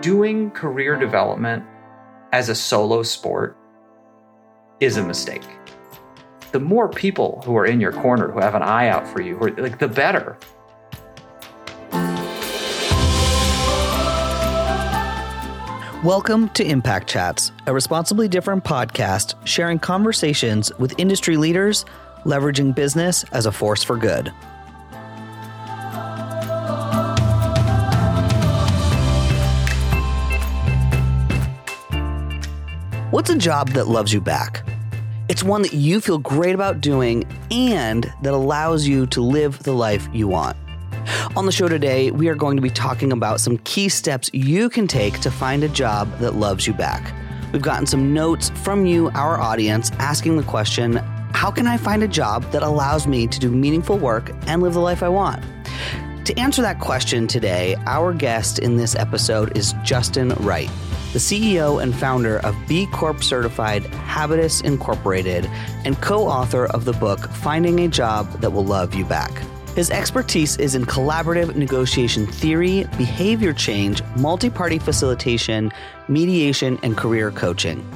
doing career development as a solo sport is a mistake. The more people who are in your corner who have an eye out for you, who are, like the better. Welcome to Impact Chats, a responsibly different podcast sharing conversations with industry leaders leveraging business as a force for good. What's a job that loves you back? It's one that you feel great about doing and that allows you to live the life you want. On the show today, we are going to be talking about some key steps you can take to find a job that loves you back. We've gotten some notes from you, our audience, asking the question How can I find a job that allows me to do meaningful work and live the life I want? To answer that question today, our guest in this episode is Justin Wright, the CEO and founder of B Corp certified Habitus Incorporated and co author of the book Finding a Job That Will Love You Back. His expertise is in collaborative negotiation theory, behavior change, multi party facilitation, mediation, and career coaching.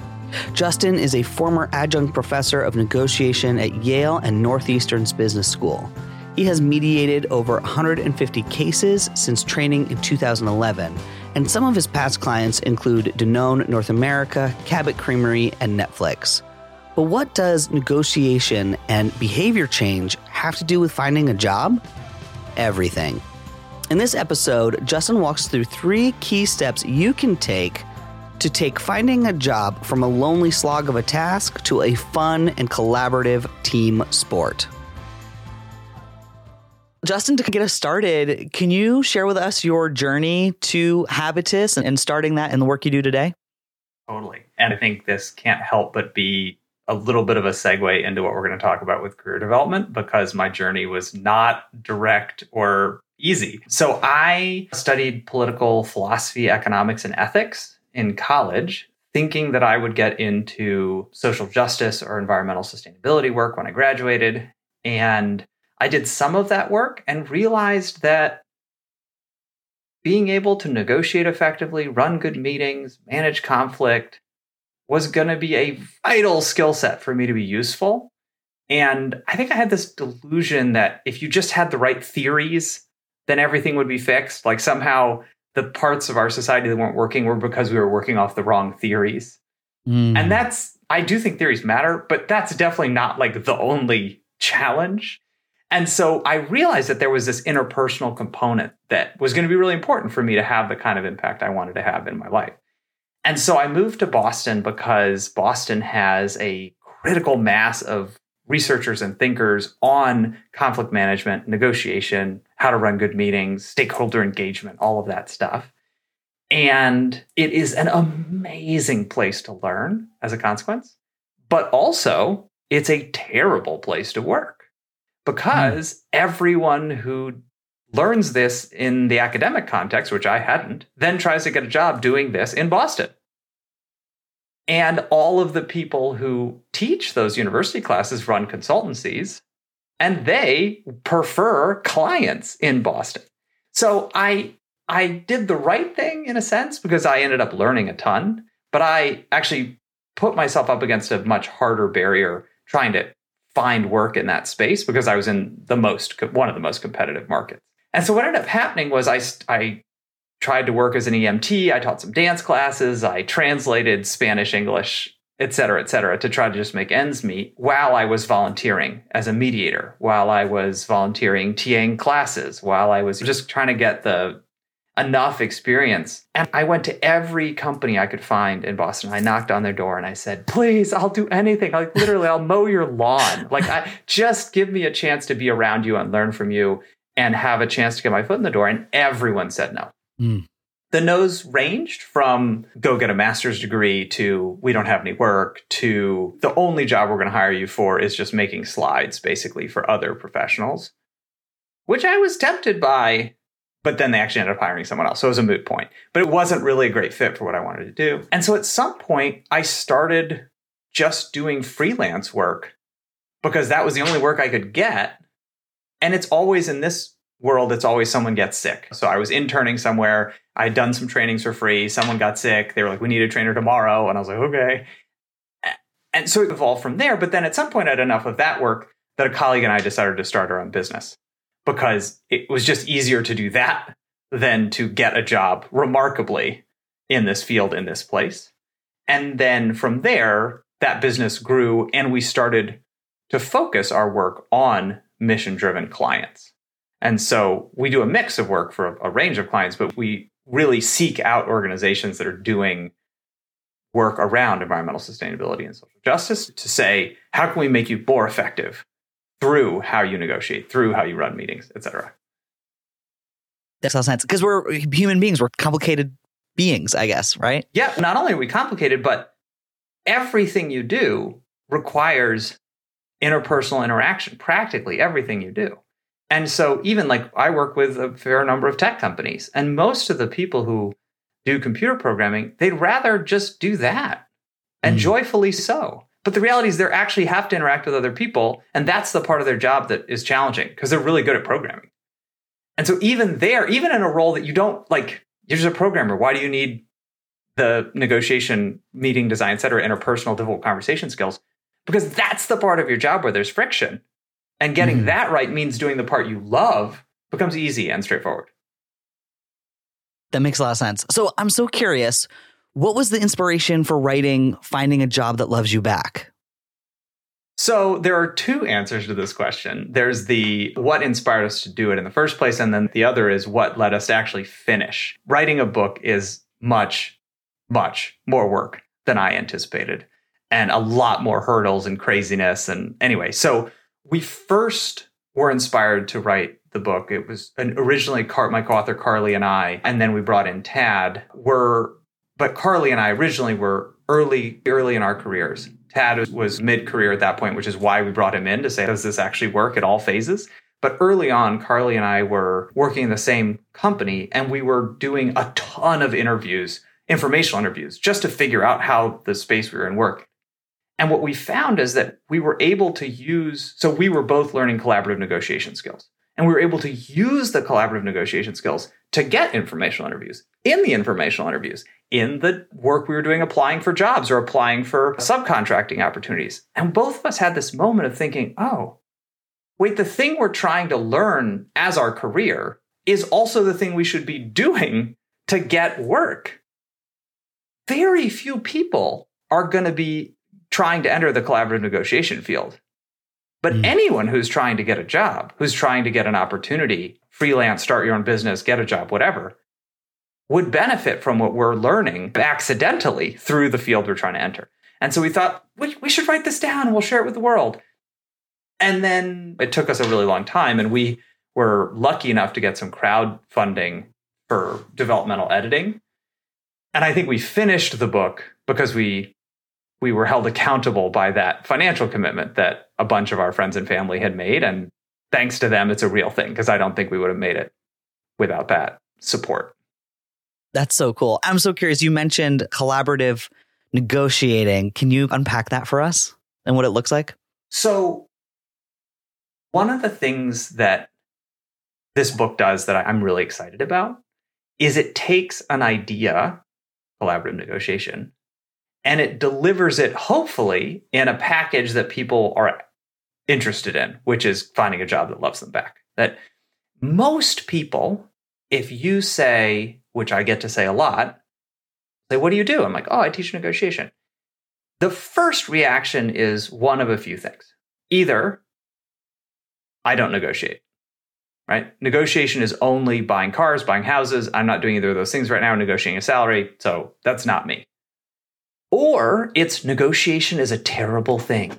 Justin is a former adjunct professor of negotiation at Yale and Northeastern's Business School. He has mediated over 150 cases since training in 2011, and some of his past clients include Danone North America, Cabot Creamery, and Netflix. But what does negotiation and behavior change have to do with finding a job? Everything. In this episode, Justin walks through three key steps you can take to take finding a job from a lonely slog of a task to a fun and collaborative team sport. Justin, to get us started, can you share with us your journey to Habitus and starting that and the work you do today? Totally. And I think this can't help but be a little bit of a segue into what we're going to talk about with career development because my journey was not direct or easy. So I studied political philosophy, economics, and ethics in college, thinking that I would get into social justice or environmental sustainability work when I graduated. And I did some of that work and realized that being able to negotiate effectively, run good meetings, manage conflict was going to be a vital skill set for me to be useful. And I think I had this delusion that if you just had the right theories, then everything would be fixed. Like somehow the parts of our society that weren't working were because we were working off the wrong theories. Mm. And that's, I do think theories matter, but that's definitely not like the only challenge. And so I realized that there was this interpersonal component that was going to be really important for me to have the kind of impact I wanted to have in my life. And so I moved to Boston because Boston has a critical mass of researchers and thinkers on conflict management, negotiation, how to run good meetings, stakeholder engagement, all of that stuff. And it is an amazing place to learn as a consequence, but also it's a terrible place to work because mm. everyone who learns this in the academic context, which I hadn't, then tries to get a job doing this in Boston. And all of the people who teach those university classes run consultancies, and they prefer clients in Boston. So I I did the right thing in a sense because I ended up learning a ton, but I actually put myself up against a much harder barrier trying to find work in that space because I was in the most one of the most competitive markets. And so what ended up happening was I I tried to work as an EMT. I taught some dance classes. I translated Spanish, English, et cetera, et cetera, to try to just make ends meet while I was volunteering as a mediator, while I was volunteering TAing classes, while I was just trying to get the enough experience. And I went to every company I could find in Boston. I knocked on their door and I said, please, I'll do anything. Like literally, I'll mow your lawn. Like I just give me a chance to be around you and learn from you and have a chance to get my foot in the door. And everyone said no. Mm. The no's ranged from go get a master's degree to we don't have any work to the only job we're going to hire you for is just making slides basically for other professionals, which I was tempted by but then they actually ended up hiring someone else. So it was a moot point. But it wasn't really a great fit for what I wanted to do. And so at some point, I started just doing freelance work because that was the only work I could get. And it's always in this world, it's always someone gets sick. So I was interning somewhere. I'd done some trainings for free. Someone got sick. They were like, we need a trainer tomorrow. And I was like, okay. And so it evolved from there. But then at some point, I had enough of that work that a colleague and I decided to start our own business because it was just easier to do that than to get a job remarkably in this field in this place. And then from there, that business grew and we started to focus our work on mission driven clients. And so we do a mix of work for a, range of clients, but we really seek out organizations that are doing work around environmental sustainability and social justice to say, how can we make you more effective through how you negotiate, through how you run meetings, et cetera. That makes sense because we're human beings, we're complicated beings, I guess, right? Yeah. Not only are we complicated, but everything you do requires interpersonal interaction, practically everything you do. And so, even like I work with a fair number of tech companies, and most of the people who do computer programming, they'd rather just do that and mm. joyfully so. But the reality is, they actually have to interact with other people. And that's the part of their job that is challenging because they're really good at programming. And so, even there, even in a role that you don't like, you're just a programmer. Why do you need the negotiation, meeting design, et cetera, interpersonal, difficult conversation skills? Because that's the part of your job where there's friction. And getting mm. that right means doing the part you love becomes easy and straightforward. That makes a lot of sense. So I'm so curious what was the inspiration for writing Finding a Job That Loves You Back? So there are two answers to this question. There's the what inspired us to do it in the first place, and then the other is what led us to actually finish. Writing a book is much, much more work than I anticipated, and a lot more hurdles and craziness. And anyway, so we first were inspired to write the book. It was originally my co-author Carly and I, and then we brought in Tad. Were but Carly and I originally were early early in our careers. Tad was, was mid-career at that point, which is why we brought him in to say, does this actually work at all phases? But early on, Carly and I were working in the same company, and we were doing a ton of interviews, informational interviews, just to figure out how the space we were in worked. And what we found is that we were able to use, so we were both learning collaborative negotiation skills. And we were able to use the collaborative negotiation skills to get informational interviews in the informational interviews, in the work we were doing applying for jobs or applying for subcontracting opportunities. And both of us had this moment of thinking, oh, wait, the thing we're trying to learn as our career is also the thing we should be doing to get work. Very few people are going to be trying to enter the collaborative negotiation field. But mm. anyone who's trying to get a job, who's trying to get an opportunity, freelance, start your own business, get a job, whatever, would benefit from what we're learning accidentally through the field we're trying to enter. And so we thought, we, we should write this down and we'll share it with the world. And then it took us a really long time. And we were lucky enough to get some crowdfunding for developmental editing. And I think we finished the book because we we were held accountable by that financial commitment that a bunch of our friends and family had made. And thanks to them, it's a real thing because I don't think we would have made it without that support. That's so cool. I'm so curious. You mentioned collaborative negotiating. Can you unpack that for us and what it looks like? So, one of the things that this book does that I'm really excited about is it takes an idea, collaborative negotiation, and it delivers it hopefully in a package that people are interested in, which is finding a job that loves them back. That most people, if you say, which I get to say a lot, say, What do you do? I'm like, Oh, I teach negotiation. The first reaction is one of a few things. Either I don't negotiate, right? Negotiation is only buying cars, buying houses. I'm not doing either of those things right now, negotiating a salary. So that's not me. Or it's negotiation is a terrible thing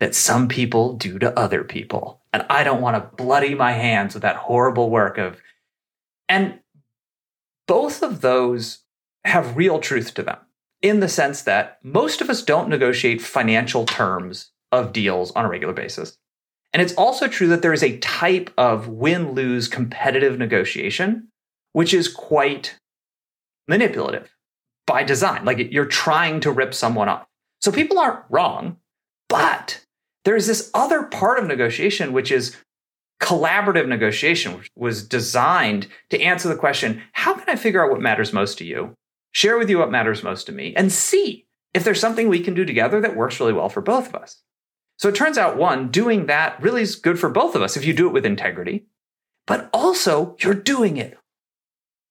that some people do to other people. And I don't want to bloody my hands with that horrible work of. And both of those have real truth to them in the sense that most of us don't negotiate financial terms of deals on a regular basis. And it's also true that there is a type of win lose competitive negotiation, which is quite manipulative by design. Like you're trying to rip someone off. So people aren't wrong, but there's this other part of negotiation, which is collaborative negotiation was designed to answer the question how can I figure out what matters most to you, share with you what matters most to me, and see if there's something we can do together that works really well for both of us. So it turns out, one, doing that really is good for both of us if you do it with integrity, but also you're doing it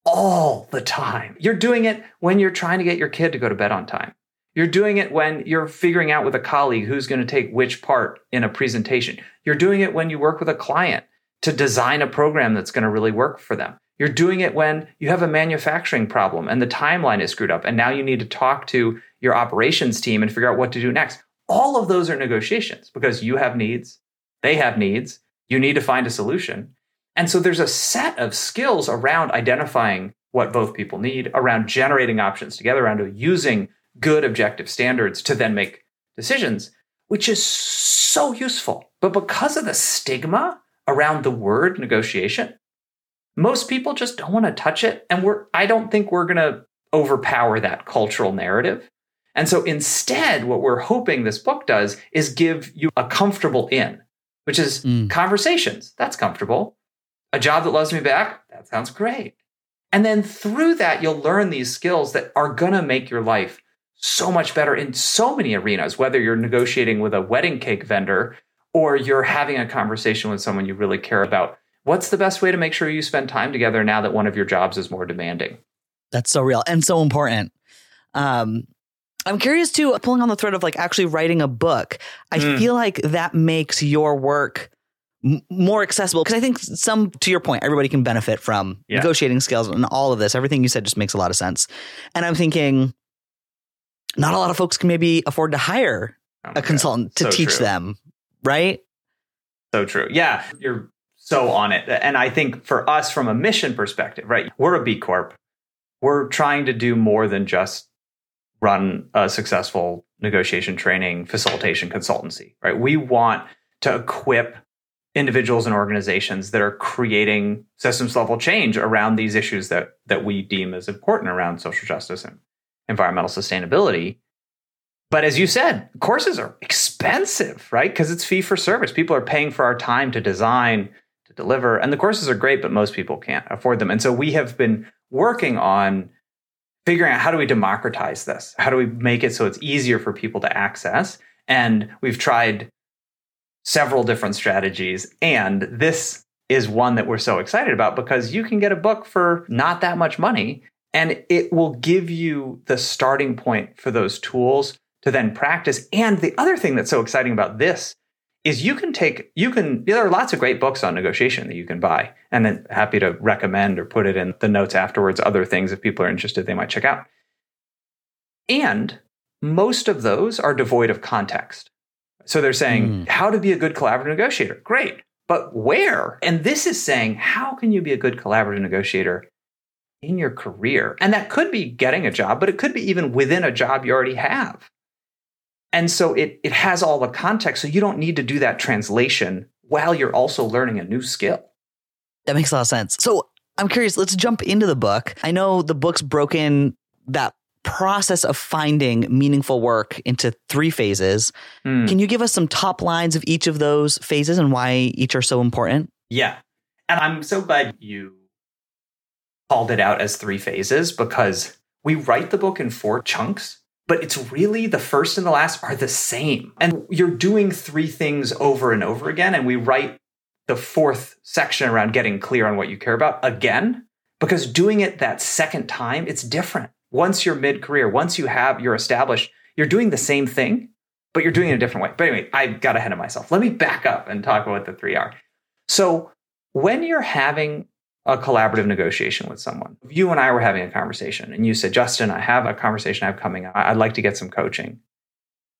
all the time. You're doing it when you're trying to get your kid to go to bed on time. You're doing it when you're figuring out with a colleague who's going to take which part in a presentation. You're doing it when you work with a client to design a program that's going to really work for them. You're doing it when you have a manufacturing problem and the timeline is screwed up and now you need to talk to your operations team and figure out what to do next. All of those are negotiations because you have needs, they have needs, you need to find a solution. And so there's a set of skills around identifying what both people need, around generating options together, around using good objective standards to then make decisions, which is so useful. But because of the stigma around the word negotiation, most people just don't want to touch it. And we're, I don't think we're going to overpower that cultural narrative. And so instead, what we're hoping this book does is give you a comfortable in, which is mm. conversations. That's comfortable. A job that loves me back. That sounds great. And then through that, you'll learn these skills that are going to make your life so much better in so many arenas, whether you're negotiating with a wedding cake vendor or you're having a conversation with someone you really care about. What's the best way to make sure you spend time together now that one of your jobs is more demanding? That's so real and so important. Um, I'm curious too, pulling on the thread of like actually writing a book. I mm. feel like that makes your work more accessible because I think some, to your point, everybody can benefit from yeah. negotiating skills and all of this. Everything you said just makes a lot of sense. And I'm thinking, not a lot of folks can maybe afford to hire oh a consultant God. to so teach true. them, right? So true. Yeah, you're so on it. And I think for us, from a mission perspective, right, we're a B Corp. We're trying to do more than just run a successful negotiation training facilitation consultancy, right? We want to equip individuals and organizations that are creating systems level change around these issues that that we deem as important around social justice and environmental sustainability. But as you said, courses are expensive, right? Because it's fee for service. People are paying for our time to design, to deliver. And the courses are great, but most people can't afford them. And so we have been working on figuring out how do we democratize this? How do we make it so it's easier for people to access? And we've tried several different strategies. And this is one that we're so excited about because you can get a book for not that much money and it will give you the starting point for those tools to then practice. And the other thing that's so exciting about this is you can take, you can, there are lots of great books on negotiation that you can buy. And then happy to recommend or put it in the notes afterwards, other things if people are interested, they might check out. And most of those are devoid of context. So they're saying, mm. how to be a good collaborative negotiator. Great. But where? And this is saying, how can you be a good collaborative negotiator in your career. And that could be getting a job, but it could be even within a job you already have. And so it, it has all the context. So you don't need to do that translation while you're also learning a new skill. That makes a lot of sense. So I'm curious, let's jump into the book. I know the book's broken that process of finding meaningful work into three phases. Mm. Can you give us some top lines of each of those phases and why each are so important? Yeah. And I'm so glad you called it out as three phases because we write the book in four chunks, but it's really the first and the last are the same. And you're doing three things over and over again. And we write the fourth section around getting clear on what you care about again, because doing it that second time, it's different. Once you're mid career, once you have, you're established, you're doing the same thing, but you're doing it a different way. But anyway, I got ahead of myself. Let me back up and talk about what the three are. So when you're having a collaborative negotiation with someone. If you and I were having a conversation and you said, Justin, I have a conversation I have coming. I'd like to get some coaching.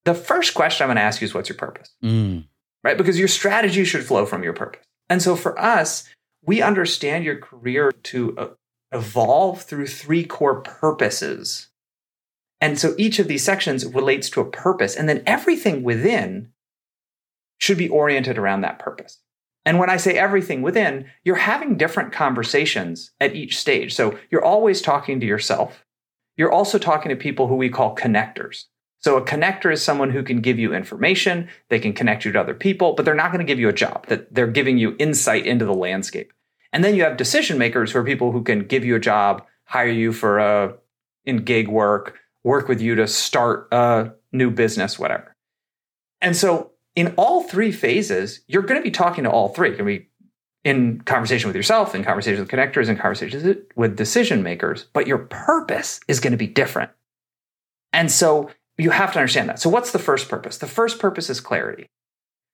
The first question I'm going to ask you is, what's your purpose? Mm. Right? Because your strategy should flow from your purpose. And so for us, we understand your career to uh, evolve through three core purposes. And so each of these sections relates to a purpose. And then everything within should be oriented around that purpose. And when I say everything within, you're having different conversations at each stage. So you're always talking to yourself. You're also talking to people who we call connectors. So a connector is someone who can give you information, they can connect you to other people, but they're not going to give you a job. That they're giving you insight into the landscape. And then you have decision makers who are people who can give you a job, hire you for a in gig work, work with you to start a new business, whatever. And so in all three phases, you're going to be talking to all three. You're going to be in conversation with yourself, in conversation with connectors, in conversations with decision makers, but your purpose is going to be different. And so you have to understand that. So, what's the first purpose? The first purpose is clarity.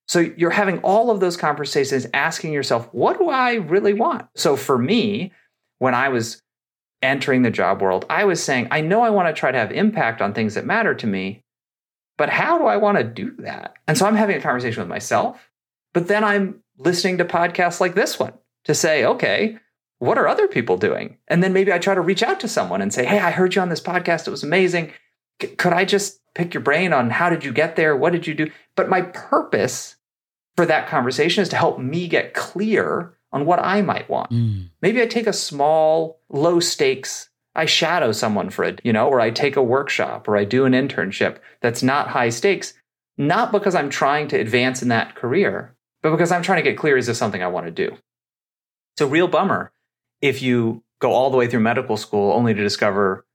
So, you're having all of those conversations asking yourself, what do I really want? So, for me, when I was entering the job world, I was saying, I know I want to try to have impact on things that matter to me, but how do I want to do that? And so, I'm having a conversation with myself, but then I'm listening to podcasts like this one to say, okay, what are other people doing? And then maybe I try to reach out to someone and say, hey, I heard you on this podcast. It was amazing could I just pick your brain on how did you get there? What did you do? But my purpose for that conversation is to help me get clear on what I might want. Mm. Maybe I take a small, low stakes, I shadow someone for it, you know, or I take a workshop or I do an internship that's not high stakes, not because I'm trying to advance in that career, but because I'm trying to get clear is this something I want to do? It's a real bummer if you go all the way through medical school only to discover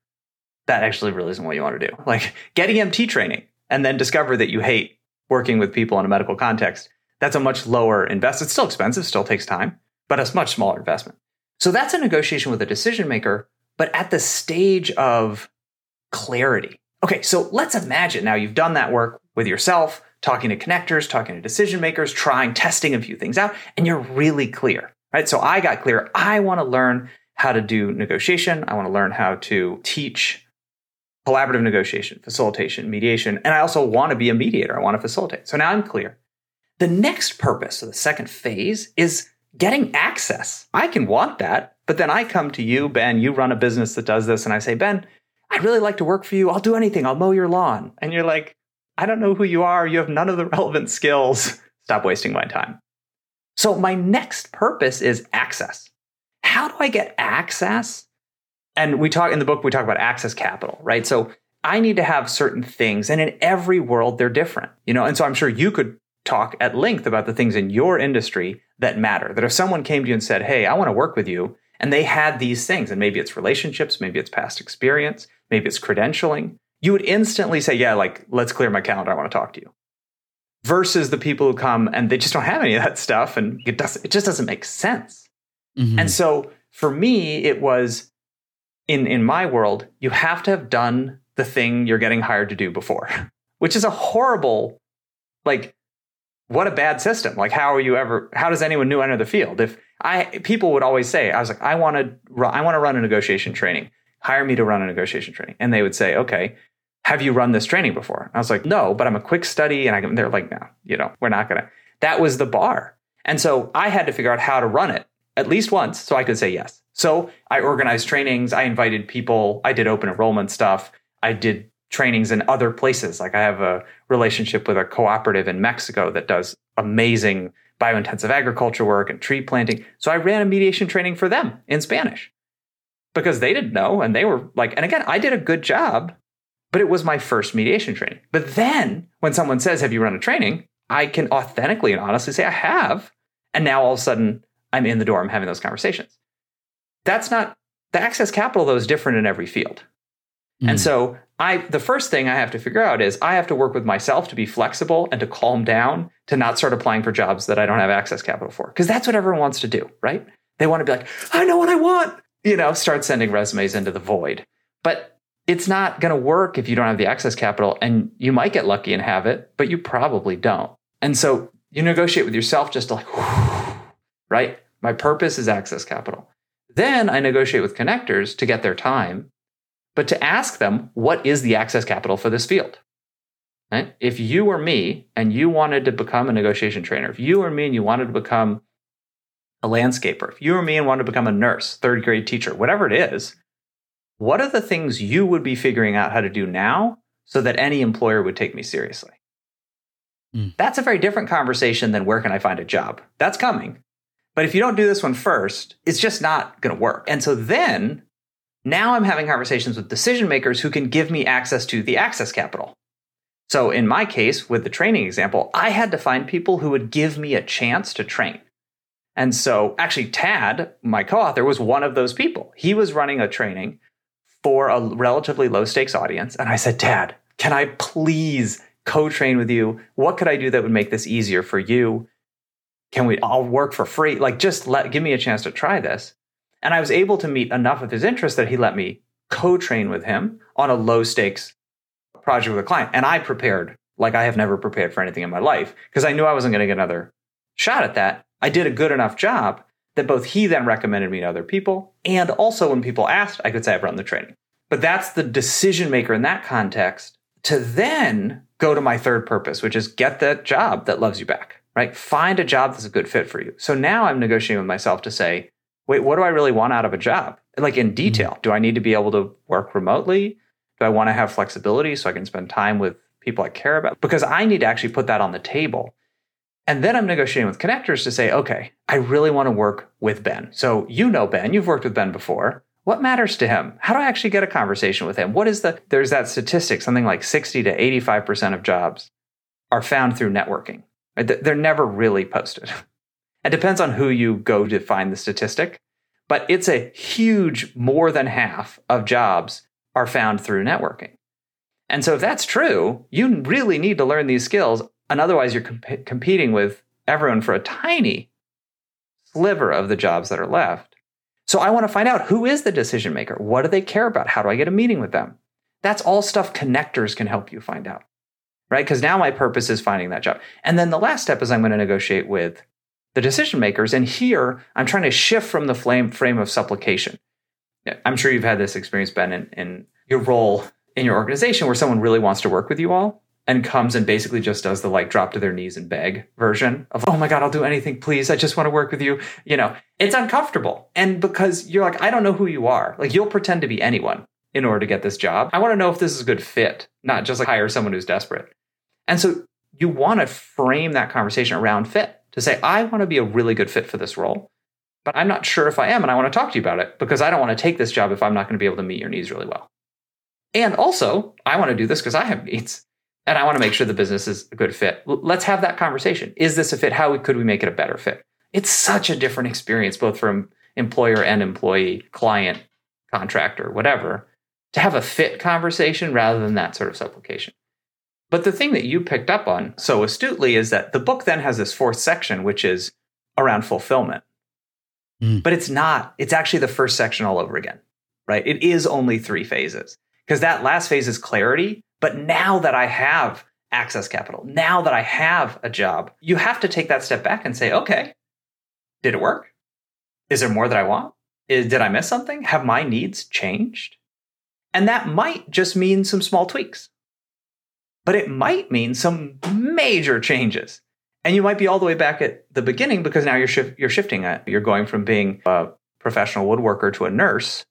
that actually really isn't what you want to do. Like get EMT training and then discover that you hate working with people in a medical context. That's a much lower investment. It's still expensive, still takes time, but it's much smaller investment. So that's a negotiation with a decision maker, but at the stage of clarity. Okay, so let's imagine now you've done that work with yourself, talking to connectors, talking to decision makers, trying, testing a few things out, and you're really clear, right? So I got clear. I want to learn how to do negotiation. I want to learn how to teach collaborative negotiation, facilitation, mediation, and I also want to be a mediator. I want to facilitate. So now I'm clear. The next purpose, so the second phase, is getting access. I can want that, but then I come to you, Ben, you run a business that does this, and I say, Ben, I'd really like to work for you. I'll do anything. I'll mow your lawn. And you're like, I don't know who you are. You have none of the relevant skills. Stop wasting my time. So my next purpose is access. How do I get access and we talk in the book we talk about access capital right so i need to have certain things and in every world they're different you know and so i'm sure you could talk at length about the things in your industry that matter. That if someone came to you and said hey i want to work with you and they had these things and maybe it's relationships maybe it's past experience maybe it's credentialing you would instantly say yeah like let's clear my calendar i want to talk to you. Versus the people who come and they just don't have any of that stuff and it does it just doesn't make sense. Mm-hmm. and so for me it was in in my world, you have to have done the thing you're getting hired to do before, which is a horrible, like, what a bad system. Like, how are you ever? How does anyone new enter the field? If I people would always say, I was like, I want to, I want to run a negotiation training. Hire me to run a negotiation training, and they would say, okay. Have you run this training before? I was like, no, but I'm a quick study, and I, they're like, no, you know, we're not gonna. That was the bar, and so I had to figure out how to run it at least once, so I could say yes. So I organized trainings. I invited people. I did open enrollment stuff. I did trainings in other places. Like I have a relationship with a cooperative in Mexico that does amazing biointensive agriculture work and tree planting. So I ran a mediation training for them in Spanish because they didn't know. And they were like, and again, I did a good job, but it was my first mediation training. But then when someone says, Have you run a training? I can authentically and honestly say, I have. And now all of a sudden, I'm in the door, I'm having those conversations. That's not the access capital though is different in every field. Mm. And so I the first thing I have to figure out is I have to work with myself to be flexible and to calm down to not start applying for jobs that I don't have access capital for. Because that's what everyone wants to do, right? They want to be like, I know what I want, you know, start sending resumes into the void. But it's not going to work if you don't have the access capital and you might get lucky and have it, but you probably don't. And so you negotiate with yourself just to like, right? My purpose is access capital. Then I negotiate with connectors to get their time, but to ask them, what is the access capital for this field? Right? If you were me and you wanted to become a negotiation trainer, if you were me and you wanted to become a landscaper, if you were me and wanted to become a nurse, third grade teacher, whatever it is, what are the things you would be figuring out how to do now so that any employer would take me seriously? Mm. That's a very different conversation than where can I find a job? That's coming. But if you don't do this one first, it's just not going to work. And so then now I'm having conversations with decision makers who can give me access to the access capital. So in my case, with the training example, I had to find people who would give me a chance to train. And so actually, Tad, my co author, was one of those people. He was running a training for a relatively low stakes audience. And I said, Tad, can I please co train with you? What could I do that would make this easier for you? Can we all work for free? Like, just let, give me a chance to try this. And I was able to meet enough of his interest that he let me co train with him on a low stakes project with a client. And I prepared like I have never prepared for anything in my life because I knew I wasn't going to get another shot at that. I did a good enough job that both he then recommended me to other people, and also when people asked, I could say I've run the training. But that's the decision maker in that context to then go to my third purpose, which is get that job that loves you back, right? Find a job that's a good fit for you. So now I'm negotiating with myself to say, wait, what do I really want out of a job? Like in mm-hmm. detail, do I need to be able to work remotely? Do I want to have flexibility so I can spend time with people I care about? Because I need to actually put that on the table. And then I'm negotiating with connectors to say, okay, I really want to work with Ben. So you know Ben, you've worked with Ben before. What matters to him? How do I actually get a conversation with him? What is the, there's that statistic, something like 60 to 85% of jobs are found through networking. They're never really posted. It depends on who you go to find the statistic, but it's a huge, more than half of jobs are found through networking. And so if that's true, you really need to learn these skills and otherwise, you're comp- competing with everyone for a tiny sliver of the jobs that are left. So I want to find out who is the decision maker? What do they care about? How do I get a meeting with them? That's all stuff connectors can help you find out, right? Because now my purpose is finding that job. And then the last step is I'm going to negotiate with the decision makers. And here I'm trying to shift from the flame, frame of supplication. I'm sure you've had this experience, Ben, in, in your role in your organization where someone really wants to work with you all and comes and basically just does the like drop to their knees and beg version of, oh my God, I'll do anything, please. I just want to work with you. You know, it's uncomfortable. And because you're like, I don't know who you are, like you'll pretend to be anyone in order to get this job. I want to know if this is a good fit, not just like hire someone who's desperate. And so you want to frame that conversation around fit to say, I want to be a really good fit for this role, but I'm not sure if I am. And I want to talk to you about it because I don't want to take this job if I'm not going to be able to meet your needs really well. And also, I want to do this because I have needs and I want to make sure the business is a good fit. Let's have that conversation. Is this a fit? How could we make it a better fit? It's such a different experience, both from employer and employee, client, contractor, whatever, to have a fit conversation rather than that sort of supplication. But the thing that you picked up on so astutely is that the book then has this fourth section, which is around fulfillment. Mm. But it's not, it's actually the first section all over again, right? It is only three phases because that last phase is clarity but now that I have access capital, now that I have a job, you have to take that step back and say, okay, did it work? Is there more that I want? Is, did I miss something? Have my needs changed? And that might just mean some small tweaks, but it might mean some major changes. And you might be all the way back at the beginning because now you're, you're shifting it. You're going from being a professional woodworker to a nurse.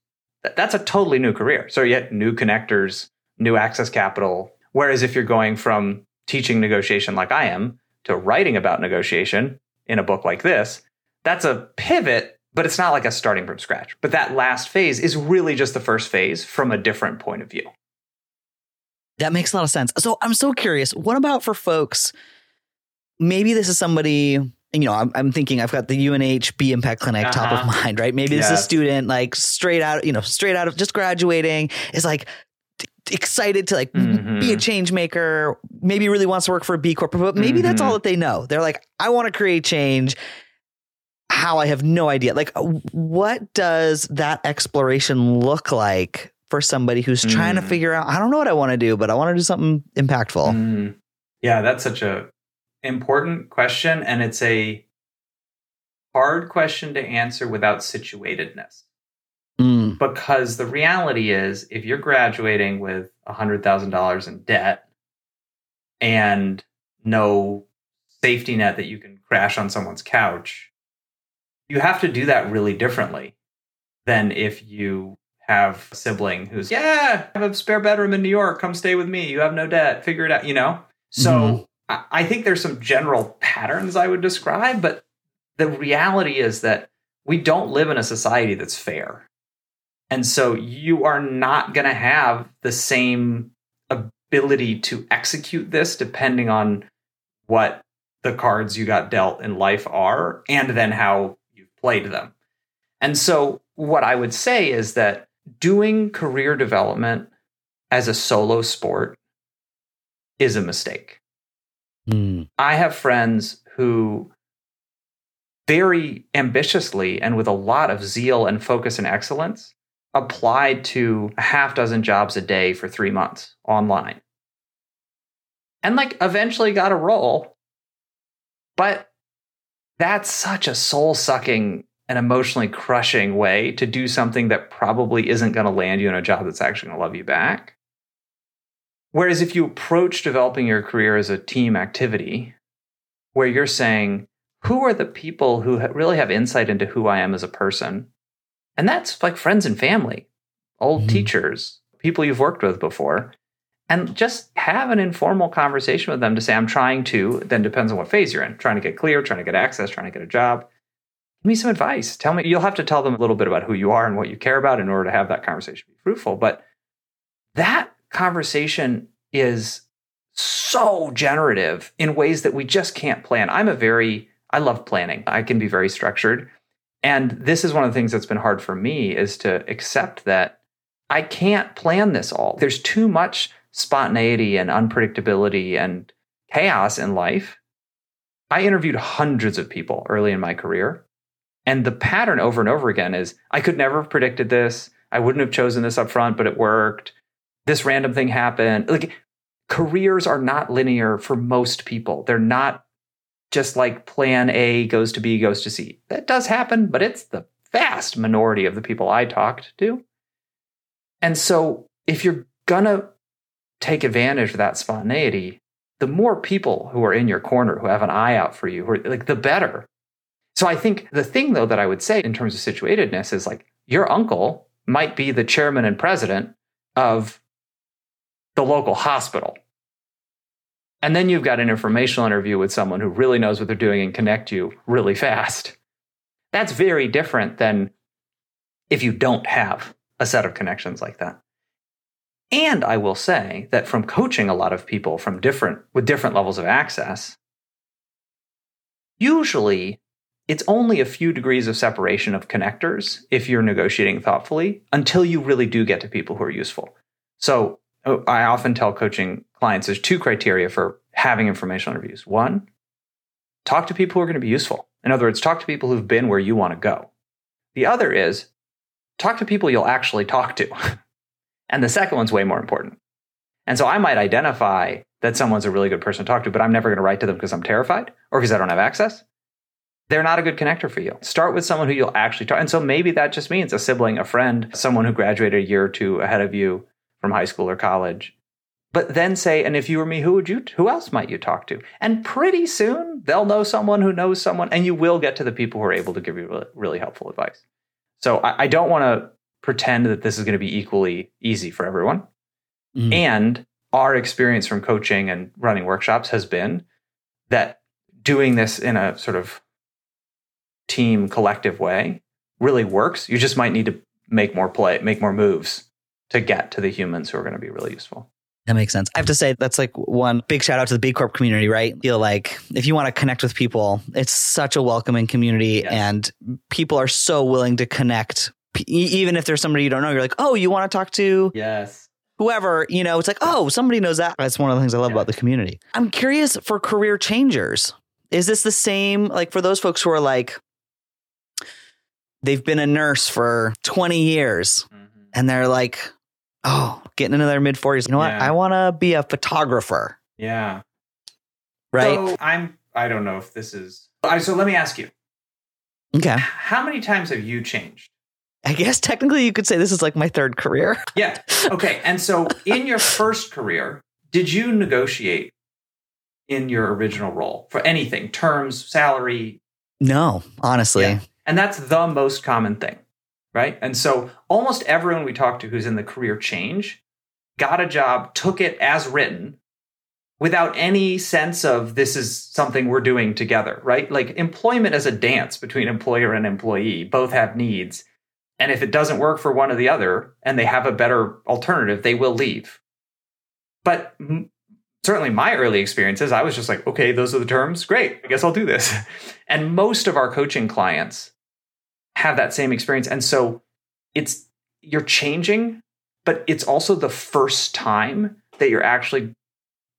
That's a totally new career. So yet new connectors, new access capital. Whereas if you're going from teaching negotiation like I am to writing about negotiation in a book like this, that's a pivot, but it's not like a starting from scratch. But that last phase is really just the first phase from a different point of view. That makes a lot of sense. So I'm so curious. What about for folks? Maybe this is somebody you know, I'm, I'm, thinking I've got the UNH B Impact Clinic uh-huh. top of uh-huh. mind, right? Maybe this yes. is a student like straight out, you know, straight out of just graduating is like, excited to like mm-hmm. be a change maker, maybe really wants to work for a B Corp, but maybe mm-hmm. that's all mm-hmm. that they know. They're like, I want to create change. How I have no idea. Like, what does that exploration look like for somebody who's mm. trying to mm. figure out, I don't know what I want to do, but I want to do something impactful? Mm. Yeah, that's such a important question. And it's a hard question to answer without situatedness. Mm. Because the reality is, if you're graduating with $100,000 in debt and no safety net that you can crash on someone's couch, you have to do that really differently than if you have a sibling who's, yeah, I have a spare bedroom in New York. Come stay with me. You have no debt. Figure it out, you know? So mm-hmm. I, I think there's some general patterns I would describe, but the reality is that we don't live in a society that's fair. And so you are not going to have the same ability to execute this depending on what the cards you got dealt in life are and then how you've played them. And so, what I would say is that doing career development as a solo sport is a mistake. Mm. I have friends who very ambitiously and with a lot of zeal and focus and excellence applied to a half dozen jobs a day for three months online and like eventually got a role but that's such a soul sucking and emotionally crushing way to do something that probably isn't going to land you in a job that's actually going to love you back whereas if you approach developing your career as a team activity where you're saying who are the people who really have insight into who I am as a person? And that's like friends and family, old mm-hmm. teachers, people you've worked with before. And just have an informal conversation with them to say, I'm trying to, then depends on what phase you're in, trying to get clear, trying to get access, trying to get a job. Give me some advice. Tell me, you'll have to tell them a little bit about who you are and what you care about in order to have that conversation be fruitful. But that conversation is so generative in ways that we just can't plan. I'm a very I love planning. I can be very structured. And this is one of the things that's been hard for me is to accept that I can't plan this all. There's too much spontaneity and unpredictability and chaos in life. I interviewed hundreds of people early in my career. And the pattern over and over again is I could never have predicted this. I wouldn't have chosen this up front, but it worked. This random thing happened. Like careers are not linear for most people. They're not just like plan A goes to B goes to C. That does happen, but it's the vast minority of the people I talked to. And so if you're gonna take advantage of that spontaneity, the more people who are in your corner who have an eye out for you, who are, like the better. So I think the thing though that I would say in terms of situatedness is like your uncle might be the chairman and president of the local hospital. And then you've got an informational interview with someone who really knows what they're doing and connect you really fast. That's very different than if you don't have a set of connections like that. And I will say that from coaching a lot of people from different with different levels of access, usually it's only a few degrees of separation of connectors if you're negotiating thoughtfully until you really do get to people who are useful. So oh, I often tell coaching clients there's two criteria for having informational interviews. One, talk to people who are going to be useful. In other words, talk to people who've been where you want to go. The other is talk to people you'll actually talk to. and the second one's way more important. And so I might identify that someone's a really good person to talk to, but I'm never going to write to them because I'm terrified or because I don't have access. They're not a good connector for you. Start with someone who you'll actually talk. And so maybe that just means a sibling, a friend, someone who graduated a year or two ahead of you from high school or college but then say, and if you were me, who would you, who else might you talk to? And pretty soon they'll know someone who knows someone, and you will get to the people who are able to give you really, really helpful advice. So I, I don't want to pretend that this is going to be equally easy for everyone. Mm. And our experience from coaching and running workshops has been that doing this in a sort of team collective way really works. You just might need to make more play, make more moves to get to the humans who are going to be really useful. That makes sense. I have to say that's like one big shout out to the B Corp community, right? I feel like if you want to connect with people, it's such a welcoming community yes. and people are so willing to connect. Even if there's somebody you don't know, you're like, oh, you want to talk to? Yes. Whoever, you know, it's like, oh, somebody knows that. That's one of the things I love yeah. about the community. I'm curious for career changers. Is this the same, like for those folks who are like, they've been a nurse for 20 years mm-hmm. and they're like, oh, getting into their mid 40s. You know what? Yeah. I want to be a photographer. Yeah. Right. So I'm, I don't know if this is, so let me ask you. Okay. How many times have you changed? I guess technically you could say this is like my third career. yeah. Okay. And so in your first career, did you negotiate in your original role for anything, terms, salary? No, honestly. Yeah. And that's the most common thing right? And so almost everyone we talk to who's in the career change got a job, took it as written without any sense of this is something we're doing together, right? Like employment is a dance between employer and employee. Both have needs. And if it doesn't work for one or the other and they have a better alternative, they will leave. But certainly my early experiences, I was just like, okay, those are the terms. Great. I guess I'll do this. And most of our coaching clients have that same experience. And so it's, you're changing, but it's also the first time that you're actually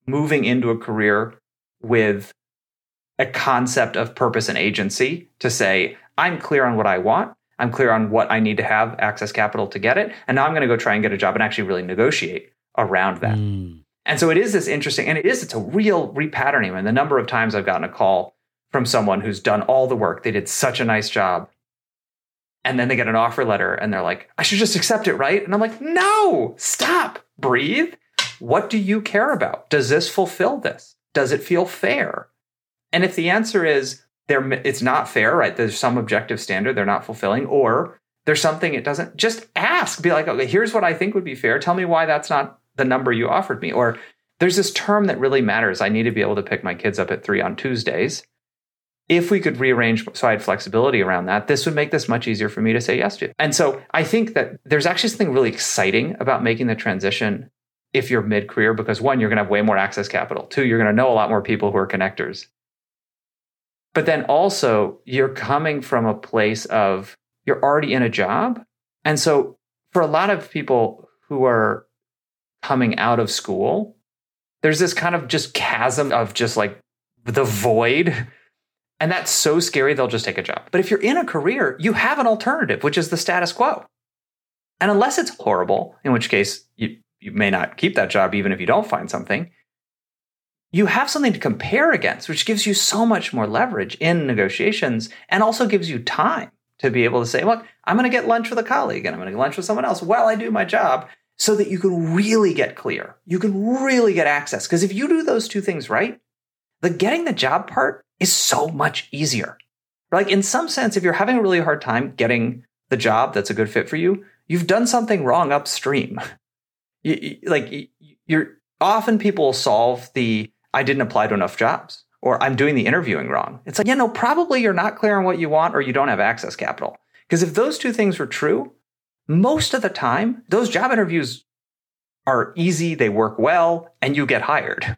moving into a career with a concept of purpose and agency to say, I'm clear on what I want. I'm clear on what I need to have access capital to get it. And now I'm going to go try and get a job and actually really negotiate around that. Mm. And so it is this interesting, and it is, it's a real repatterning. And the number of times I've gotten a call from someone who's done all the work, they did such a nice job. And then they get an offer letter and they're like, I should just accept it, right? And I'm like, no, stop, breathe. What do you care about? Does this fulfill this? Does it feel fair? And if the answer is there, it's not fair, right? There's some objective standard they're not fulfilling, or there's something it doesn't. Just ask. Be like, okay, here's what I think would be fair. Tell me why that's not the number you offered me. Or there's this term that really matters. I need to be able to pick my kids up at three on Tuesdays. If we could rearrange so I had flexibility around that, this would make this much easier for me to say yes to. And so I think that there's actually something really exciting about making the transition if you're mid career, because one, you're going to have way more access capital. Two, you're going to know a lot more people who are connectors. But then also, you're coming from a place of you're already in a job. And so, for a lot of people who are coming out of school, there's this kind of just chasm of just like the void. And that's so scary, they'll just take a job. But if you're in a career, you have an alternative, which is the status quo. And unless it's horrible, in which case you, you may not keep that job even if you don't find something, you have something to compare against, which gives you so much more leverage in negotiations and also gives you time to be able to say, look, I'm going to get lunch with a colleague and I'm going to get lunch with someone else while I do my job so that you can really get clear. You can really get access. Because if you do those two things right, the getting the job part is so much easier. Like in some sense, if you're having a really hard time getting the job that's a good fit for you, you've done something wrong upstream. You, you, like you're often people will solve the I didn't apply to enough jobs or I'm doing the interviewing wrong. It's like, yeah, no, probably you're not clear on what you want or you don't have access capital. Because if those two things were true, most of the time, those job interviews are easy, they work well, and you get hired.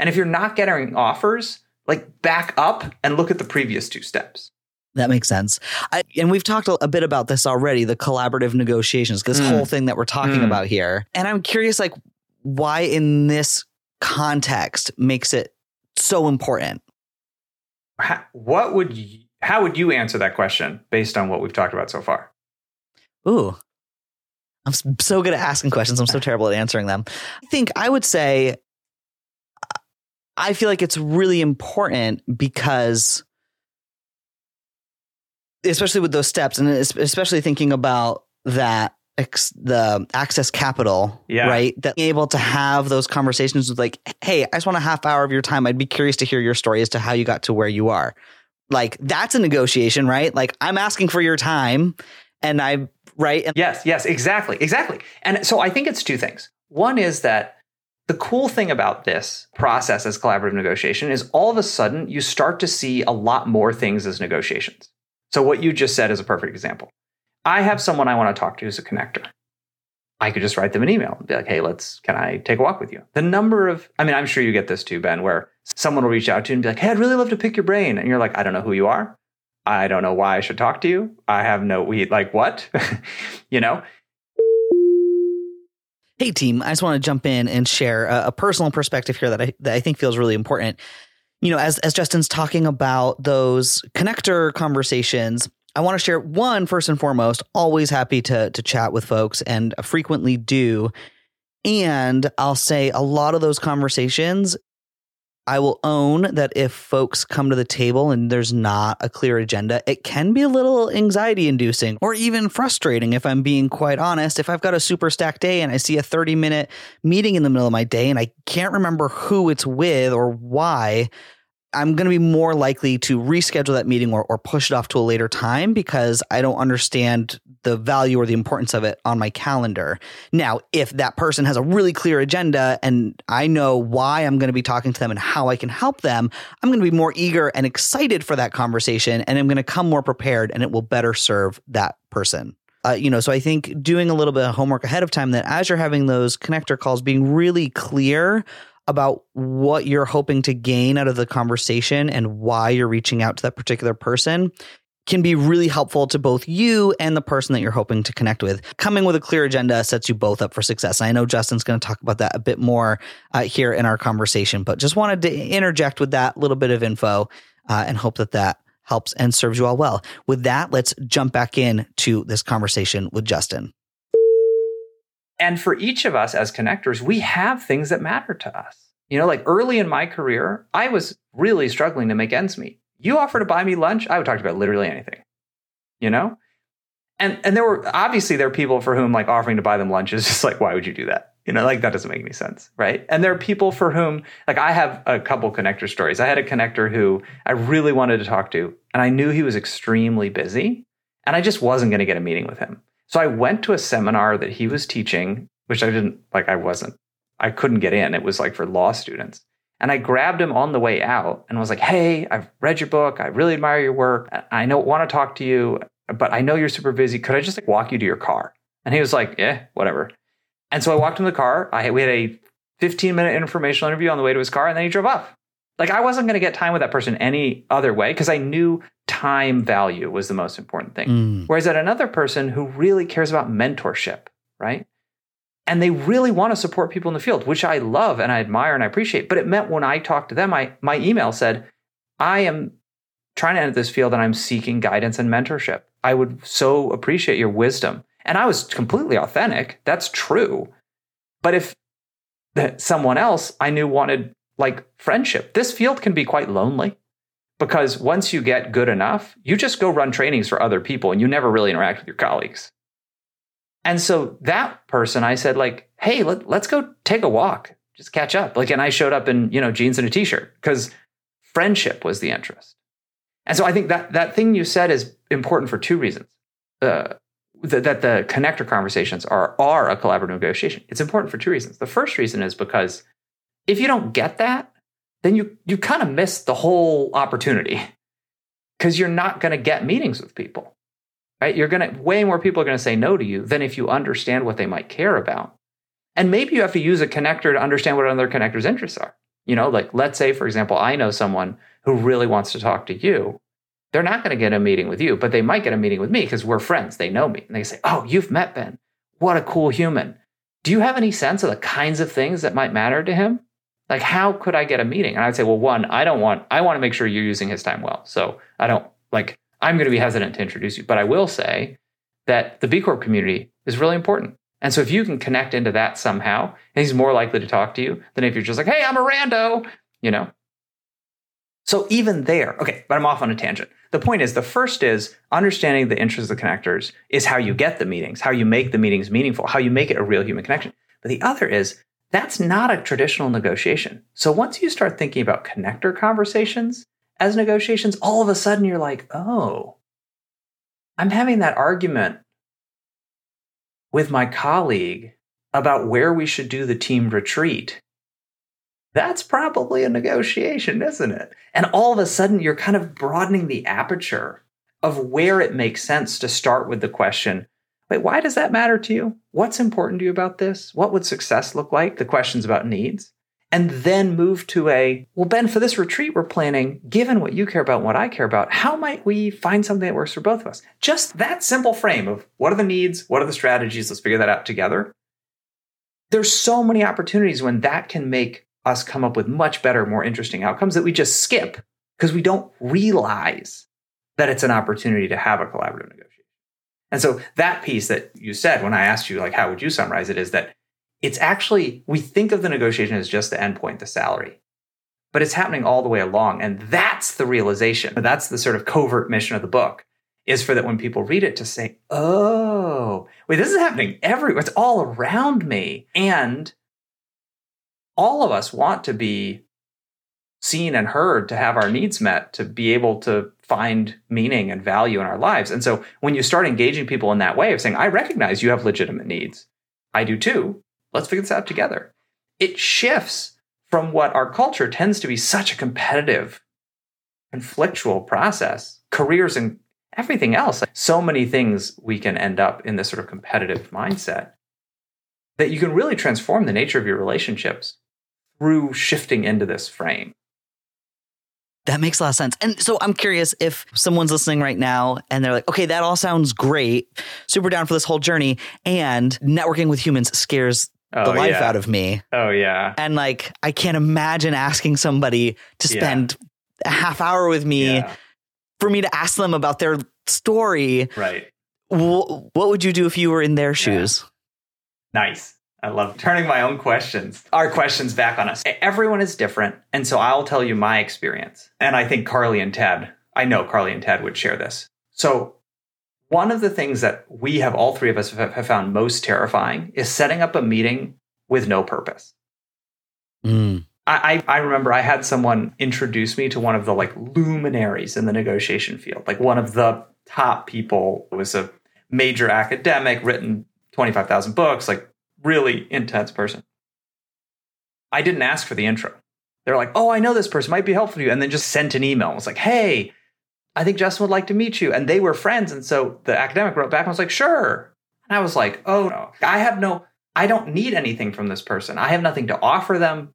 And if you're not getting offers, like back up and look at the previous two steps. That makes sense. I, and we've talked a bit about this already the collaborative negotiations, this mm. whole thing that we're talking mm. about here. And I'm curious, like, why in this context makes it so important? How, what would you, how would you answer that question based on what we've talked about so far? Ooh, I'm so good at asking questions. I'm so terrible at answering them. I think I would say I feel like it's really important because especially with those steps and especially thinking about that the access capital, yeah. right? That being able to have those conversations with like, hey, I just want a half hour of your time. I'd be curious to hear your story as to how you got to where you are. Like that's a negotiation, right? Like I'm asking for your time and I right? And- yes, yes, exactly. Exactly. And so I think it's two things. One is that the cool thing about this process as collaborative negotiation is all of a sudden you start to see a lot more things as negotiations. So what you just said is a perfect example. I have someone I want to talk to who's a connector. I could just write them an email and be like, hey, let's, can I take a walk with you? The number of, I mean, I'm sure you get this too, Ben, where someone will reach out to you and be like, hey, I'd really love to pick your brain. And you're like, I don't know who you are. I don't know why I should talk to you. I have no, we like what? you know? Hey, team, I just want to jump in and share a, a personal perspective here that I, that I think feels really important. You know, as, as Justin's talking about those connector conversations, I want to share one first and foremost. Always happy to to chat with folks, and frequently do. And I'll say a lot of those conversations. I will own that if folks come to the table and there's not a clear agenda, it can be a little anxiety inducing or even frustrating if I'm being quite honest. If I've got a super stacked day and I see a 30 minute meeting in the middle of my day and I can't remember who it's with or why, I'm going to be more likely to reschedule that meeting or, or push it off to a later time because I don't understand the value or the importance of it on my calendar. Now, if that person has a really clear agenda and I know why I'm going to be talking to them and how I can help them, I'm going to be more eager and excited for that conversation and I'm going to come more prepared and it will better serve that person. Uh, you know, so I think doing a little bit of homework ahead of time that as you're having those connector calls, being really clear about what you're hoping to gain out of the conversation and why you're reaching out to that particular person can be really helpful to both you and the person that you're hoping to connect with. Coming with a clear agenda sets you both up for success. I know Justin's going to talk about that a bit more uh, here in our conversation, but just wanted to interject with that little bit of info uh, and hope that that helps and serves you all well. With that, let's jump back in to this conversation with Justin. And for each of us as connectors, we have things that matter to us. You know, like early in my career, I was really struggling to make ends meet. You offer to buy me lunch, I would talk about literally anything. You know? And and there were obviously there are people for whom like offering to buy them lunch is just like, why would you do that? You know, like that doesn't make any sense, right? And there are people for whom, like, I have a couple connector stories. I had a connector who I really wanted to talk to, and I knew he was extremely busy, and I just wasn't going to get a meeting with him. So I went to a seminar that he was teaching, which I didn't like, I wasn't, I couldn't get in. It was like for law students. And I grabbed him on the way out and was like, Hey, I've read your book. I really admire your work. I know want to talk to you, but I know you're super busy. Could I just like walk you to your car? And he was like, Yeah, whatever. And so I walked him to the car. I we had a 15 minute informational interview on the way to his car, and then he drove off. Like I wasn't going to get time with that person any other way because I knew time value was the most important thing. Mm. Whereas at another person who really cares about mentorship, right? And they really want to support people in the field, which I love and I admire and I appreciate. But it meant when I talked to them, I, my email said, I am trying to enter this field and I'm seeking guidance and mentorship. I would so appreciate your wisdom. And I was completely authentic. That's true. But if someone else I knew wanted like friendship, this field can be quite lonely because once you get good enough, you just go run trainings for other people and you never really interact with your colleagues. And so that person, I said, like, hey, let, let's go take a walk, just catch up. Like, and I showed up in, you know, jeans and a t-shirt because friendship was the interest. And so I think that that thing you said is important for two reasons. Uh, that, that the connector conversations are are a collaborative negotiation. It's important for two reasons. The first reason is because if you don't get that, then you you kind of miss the whole opportunity because you're not going to get meetings with people. Right? You're going to way more people are going to say no to you than if you understand what they might care about. And maybe you have to use a connector to understand what other connectors' interests are. You know, like let's say for example, I know someone who really wants to talk to you they're not going to get a meeting with you, but they might get a meeting with me because we're friends. They know me. And they say, Oh, you've met Ben. What a cool human. Do you have any sense of the kinds of things that might matter to him? Like, how could I get a meeting? And I'd say, Well, one, I don't want, I want to make sure you're using his time well. So I don't like, I'm going to be hesitant to introduce you, but I will say that the B Corp community is really important. And so if you can connect into that somehow, he's more likely to talk to you than if you're just like, Hey, I'm a rando, you know? So even there, okay, but I'm off on a tangent. The point is the first is understanding the interests of the connectors is how you get the meetings, how you make the meetings meaningful, how you make it a real human connection. But the other is that's not a traditional negotiation. So once you start thinking about connector conversations as negotiations, all of a sudden you're like, oh, I'm having that argument with my colleague about where we should do the team retreat that's probably a negotiation, isn't it? And all of a sudden, you're kind of broadening the aperture of where it makes sense to start with the question wait, why does that matter to you? What's important to you about this? What would success look like? The questions about needs. And then move to a, well, Ben, for this retreat we're planning, given what you care about and what I care about, how might we find something that works for both of us? Just that simple frame of what are the needs? What are the strategies? Let's figure that out together. There's so many opportunities when that can make us come up with much better, more interesting outcomes that we just skip because we don't realize that it's an opportunity to have a collaborative negotiation. And so that piece that you said when I asked you, like, how would you summarize it, is that it's actually, we think of the negotiation as just the endpoint, the salary, but it's happening all the way along. And that's the realization. That's the sort of covert mission of the book is for that when people read it to say, oh, wait, this is happening everywhere. It's all around me. And all of us want to be seen and heard to have our needs met to be able to find meaning and value in our lives and so when you start engaging people in that way of saying i recognize you have legitimate needs i do too let's figure this out together it shifts from what our culture tends to be such a competitive conflictual process careers and everything else. So many things we can end up in this sort of competitive mindset that you can really transform the nature of your relationships through shifting into this frame. That makes a lot of sense. And so I'm curious if someone's listening right now and they're like, okay, that all sounds great, super down for this whole journey. And networking with humans scares oh, the life yeah. out of me. Oh, yeah. And like, I can't imagine asking somebody to spend yeah. a half hour with me yeah. for me to ask them about their story. Right. W- what would you do if you were in their shoes? Nice. I love turning my own questions, our questions back on us. Everyone is different. And so I'll tell you my experience. And I think Carly and Ted, I know Carly and Ted would share this. So, one of the things that we have, all three of us have found most terrifying is setting up a meeting with no purpose. Mm. I, I remember I had someone introduce me to one of the like luminaries in the negotiation field, like one of the top people It was a major academic, written 25,000 books, like really intense person. I didn't ask for the intro. They're like, oh, I know this person might be helpful to you. And then just sent an email. It was like, hey, I think Justin would like to meet you. And they were friends. And so the academic wrote back and was like, sure. And I was like, oh, no, I have no, I don't need anything from this person. I have nothing to offer them.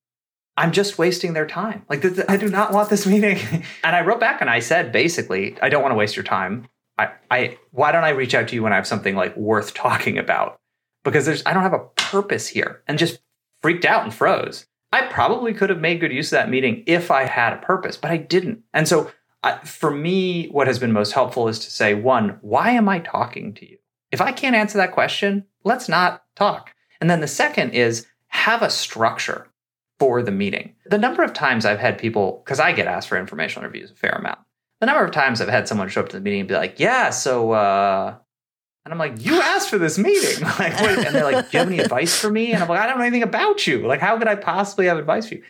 I'm just wasting their time. Like, I do not want this meeting. and I wrote back and I said, basically, I don't want to waste your time. I, I, why don't I reach out to you when I have something like worth talking about? Because there's I don't have a purpose here and just freaked out and froze. I probably could have made good use of that meeting if I had a purpose, but I didn't. And so I, for me, what has been most helpful is to say, one, why am I talking to you? If I can't answer that question, let's not talk. And then the second is have a structure for the meeting. The number of times I've had people, because I get asked for informational interviews a fair amount, the number of times I've had someone show up to the meeting and be like, yeah, so uh, and I'm like, you asked for this meeting. Like, and they're like, do you have any advice for me? And I'm like, I don't know anything about you. Like, how could I possibly have advice for you?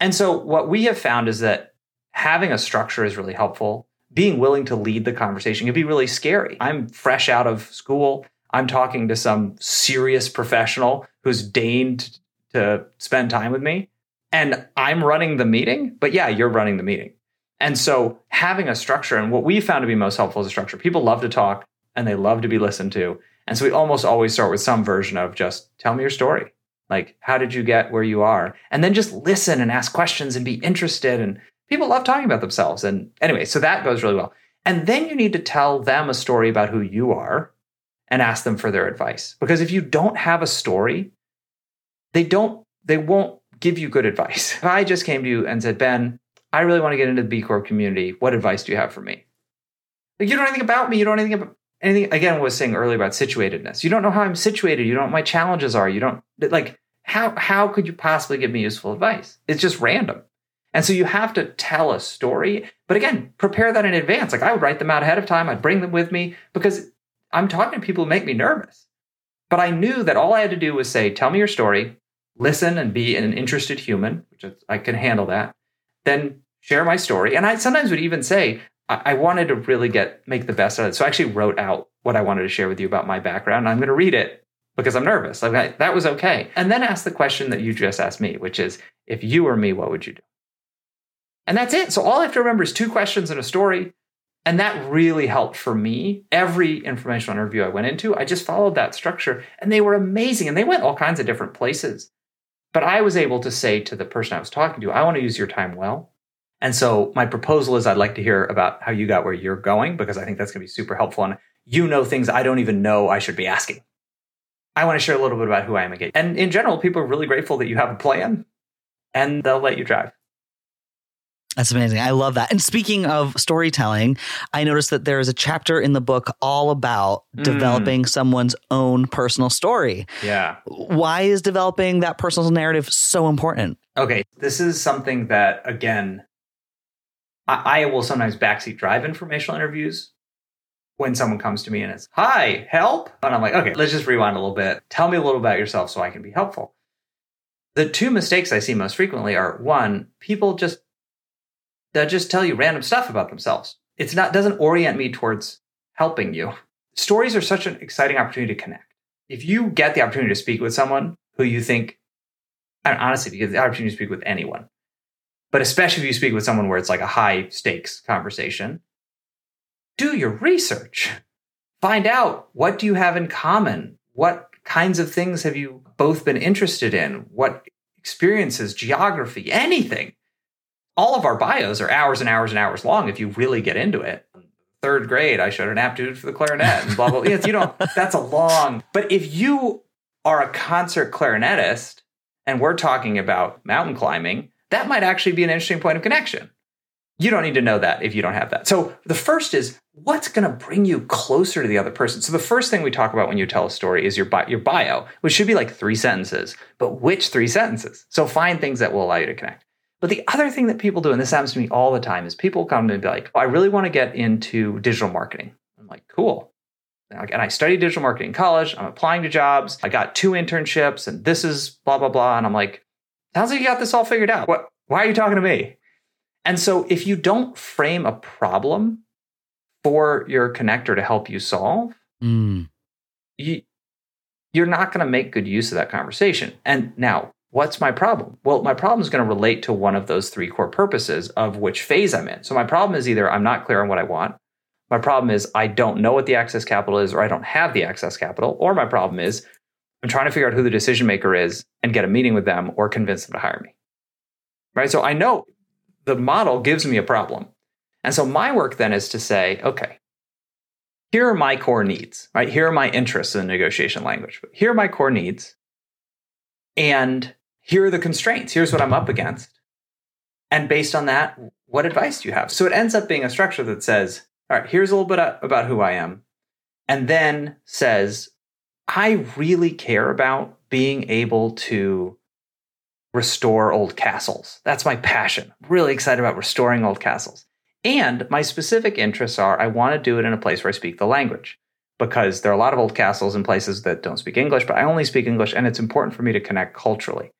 And so what we have found is that having a structure is really helpful. Being willing to lead the conversation can be really scary. I'm fresh out of school. I'm talking to some serious professional who's deigned to spend time with me. And I'm running the meeting, but yeah, you're running the meeting. And so having a structure and what we found to be most helpful is a structure. People love to talk and they love to be listened to. And so we almost always start with some version of just tell me your story. Like, how did you get where you are? And then just listen and ask questions and be interested. And people love talking about themselves. And anyway, so that goes really well. And then you need to tell them a story about who you are and ask them for their advice. Because if you don't have a story, they don't, they won't give you good advice. If I just came to you and said, Ben, I really want to get into the B Corp community. What advice do you have for me? Like, you don't know anything about me. You don't know anything about anything again was saying earlier about situatedness. You don't know how I'm situated. You don't know what my challenges are. You don't like how how could you possibly give me useful advice? It's just random. And so you have to tell a story, but again, prepare that in advance. Like I would write them out ahead of time. I'd bring them with me because I'm talking to people who make me nervous. But I knew that all I had to do was say, tell me your story, listen and be an interested human, which I can handle that. Then share my story. And I sometimes would even say, I wanted to really get make the best out of it. So I actually wrote out what I wanted to share with you about my background. I'm going to read it because I'm nervous. Like that was okay. And then ask the question that you just asked me, which is, if you were me, what would you do? And that's it. So all I have to remember is two questions and a story. And that really helped for me. Every informational interview I went into, I just followed that structure and they were amazing. And they went all kinds of different places. But I was able to say to the person I was talking to, I want to use your time well. And so my proposal is I'd like to hear about how you got where you're going because I think that's going to be super helpful. And you know things I don't even know I should be asking. I want to share a little bit about who I am again. And in general, people are really grateful that you have a plan and they'll let you drive. That's amazing. I love that. And speaking of storytelling, I noticed that there is a chapter in the book all about mm. developing someone's own personal story. Yeah. Why is developing that personal narrative so important? Okay. This is something that, again, I, I will sometimes backseat drive informational interviews when someone comes to me and it's, hi, help. And I'm like, okay, let's just rewind a little bit. Tell me a little about yourself so I can be helpful. The two mistakes I see most frequently are one, people just they'll just tell you random stuff about themselves. It's not doesn't orient me towards helping you. Stories are such an exciting opportunity to connect. If you get the opportunity to speak with someone who you think, and honestly, if you get the opportunity to speak with anyone, but especially if you speak with someone where it's like a high stakes conversation, do your research. Find out what do you have in common? What kinds of things have you both been interested in? What experiences, geography, anything. All of our bios are hours and hours and hours long if you really get into it. Third grade, I showed an aptitude for the clarinet and blah, blah, blah. Yes, you don't, that's a long, but if you are a concert clarinetist and we're talking about mountain climbing, that might actually be an interesting point of connection. You don't need to know that if you don't have that. So the first is what's going to bring you closer to the other person. So the first thing we talk about when you tell a story is your bio, your bio, which should be like three sentences. But which three sentences? So find things that will allow you to connect. But the other thing that people do, and this happens to me all the time, is people come to me and be like, oh, I really want to get into digital marketing. I'm like, cool. And I studied digital marketing in college. I'm applying to jobs. I got two internships, and this is blah, blah, blah. And I'm like, sounds like you got this all figured out. What? Why are you talking to me? And so if you don't frame a problem for your connector to help you solve, mm. you, you're not going to make good use of that conversation. And now, what's my problem? Well, my problem is going to relate to one of those three core purposes of which phase I'm in. So my problem is either I'm not clear on what I want, my problem is I don't know what the access capital is, or I don't have the access capital, or my problem is I'm trying to figure out who the decision maker is and get a meeting with them or convince them to hire me. Right. So I know the model gives me a problem. And so my work then is to say, okay, here are my core needs, right? Here are my interests in the negotiation language. Here are my core needs. And here are the constraints. Here's what I'm up against. And based on that, what advice do you have? So it ends up being a structure that says, all right, here's a little bit about who I am. And then says, I really care about being able to restore old castles. That's my passion. I'm Really excited about restoring old castles. And my specific interests are I want to do it in a place where I speak the language because there are a lot of old castles in places that don't speak English, but I only speak English and it's important for me to connect culturally.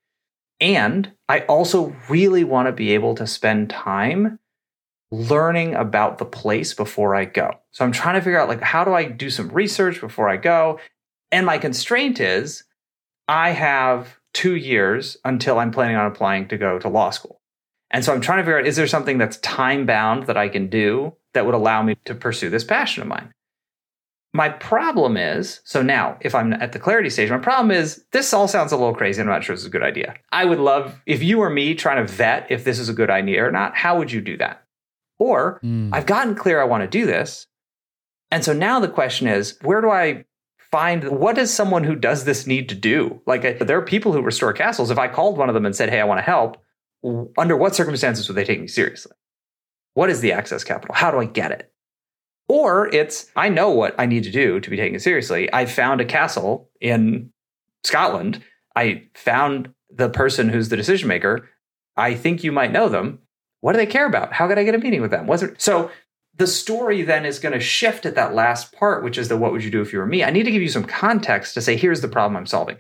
And I also really want to be able to spend time learning about the place before I go. So I'm trying to figure out like how do I do some research before I go? And my constraint is I have two years until I'm planning on applying to go to law school. And so I'm trying to figure out is there something that's time bound that I can do that would allow me to pursue this passion of mine? My problem is so now, if I'm at the clarity stage, my problem is this all sounds a little crazy. I'm not sure this is a good idea. I would love if you or me trying to vet if this is a good idea or not, how would you do that? Or mm. I've gotten clear I want to do this. And so now the question is, where do I find what does someone who does this need to do? Like there are people who restore castles. If I called one of them and said, "Hey, I want to help," under what circumstances would they take me seriously? What is the access capital? How do I get it? Or it's I know what I need to do to be taken seriously. I found a castle in Scotland. I found the person who's the decision maker. I think you might know them. What do they care about? How could I get a meeting with them? Was it so? The story then is going to shift at that last part, which is the what would you do if you were me? I need to give you some context to say, here's the problem I'm solving.